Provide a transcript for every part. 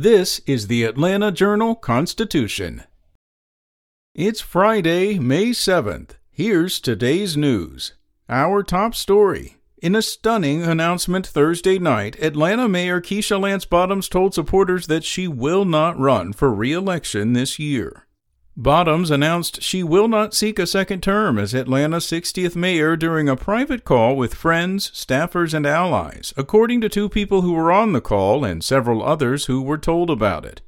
This is the Atlanta Journal Constitution. It's Friday, May 7th. Here's today's news. Our top story. In a stunning announcement Thursday night, Atlanta Mayor Keisha Lance Bottoms told supporters that she will not run for re election this year. Bottoms announced she will not seek a second term as Atlanta's 60th mayor during a private call with friends, staffers, and allies, according to two people who were on the call and several others who were told about it.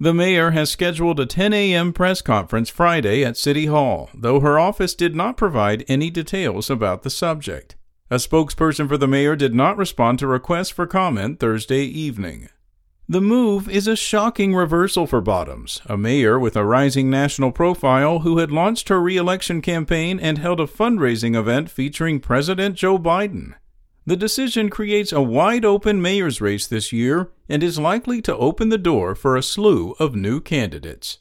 The mayor has scheduled a 10 a.m. press conference Friday at City Hall, though her office did not provide any details about the subject. A spokesperson for the mayor did not respond to requests for comment Thursday evening. The move is a shocking reversal for Bottoms, a mayor with a rising national profile who had launched her re-election campaign and held a fundraising event featuring President Joe Biden. The decision creates a wide open mayor's race this year and is likely to open the door for a slew of new candidates.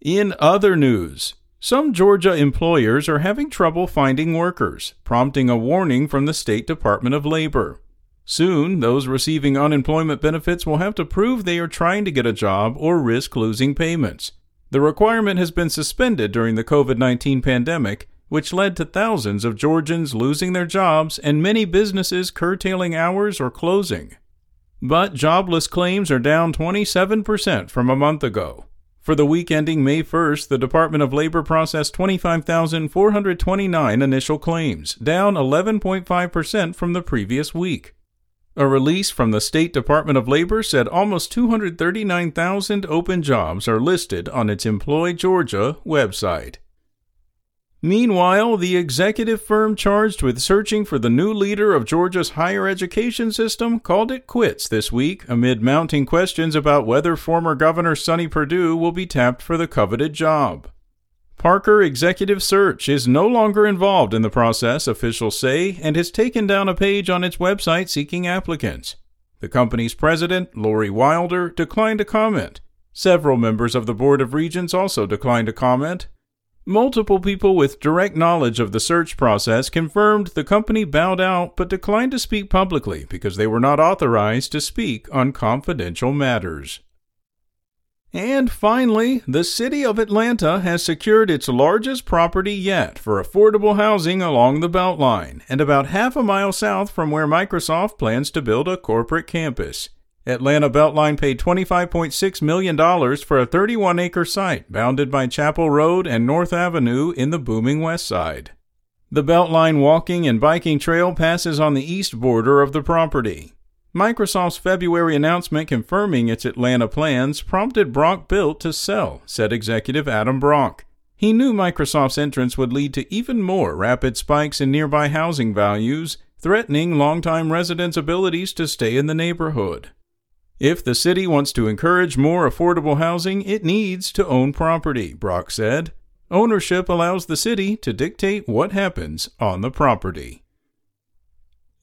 In other news, some Georgia employers are having trouble finding workers, prompting a warning from the State Department of Labor. Soon, those receiving unemployment benefits will have to prove they are trying to get a job or risk losing payments. The requirement has been suspended during the COVID 19 pandemic, which led to thousands of Georgians losing their jobs and many businesses curtailing hours or closing. But jobless claims are down 27% from a month ago. For the week ending May 1st, the Department of Labor processed 25,429 initial claims, down 11.5% from the previous week. A release from the State Department of Labor said almost 239,000 open jobs are listed on its Employ Georgia website. Meanwhile, the executive firm charged with searching for the new leader of Georgia's higher education system called it quits this week amid mounting questions about whether former Governor Sonny Perdue will be tapped for the coveted job. Parker Executive Search is no longer involved in the process, officials say, and has taken down a page on its website seeking applicants. The company's president, Lori Wilder, declined to comment. Several members of the Board of Regents also declined to comment. Multiple people with direct knowledge of the search process confirmed the company bowed out but declined to speak publicly because they were not authorized to speak on confidential matters. And finally, the city of Atlanta has secured its largest property yet for affordable housing along the Beltline and about half a mile south from where Microsoft plans to build a corporate campus. Atlanta Beltline paid $25.6 million for a 31 acre site bounded by Chappell Road and North Avenue in the booming West Side. The Beltline walking and biking trail passes on the east border of the property. Microsoft's February announcement confirming its Atlanta plans prompted Brock Built to sell, said executive Adam Brock. He knew Microsoft's entrance would lead to even more rapid spikes in nearby housing values, threatening longtime residents' abilities to stay in the neighborhood. If the city wants to encourage more affordable housing, it needs to own property, Brock said. Ownership allows the city to dictate what happens on the property.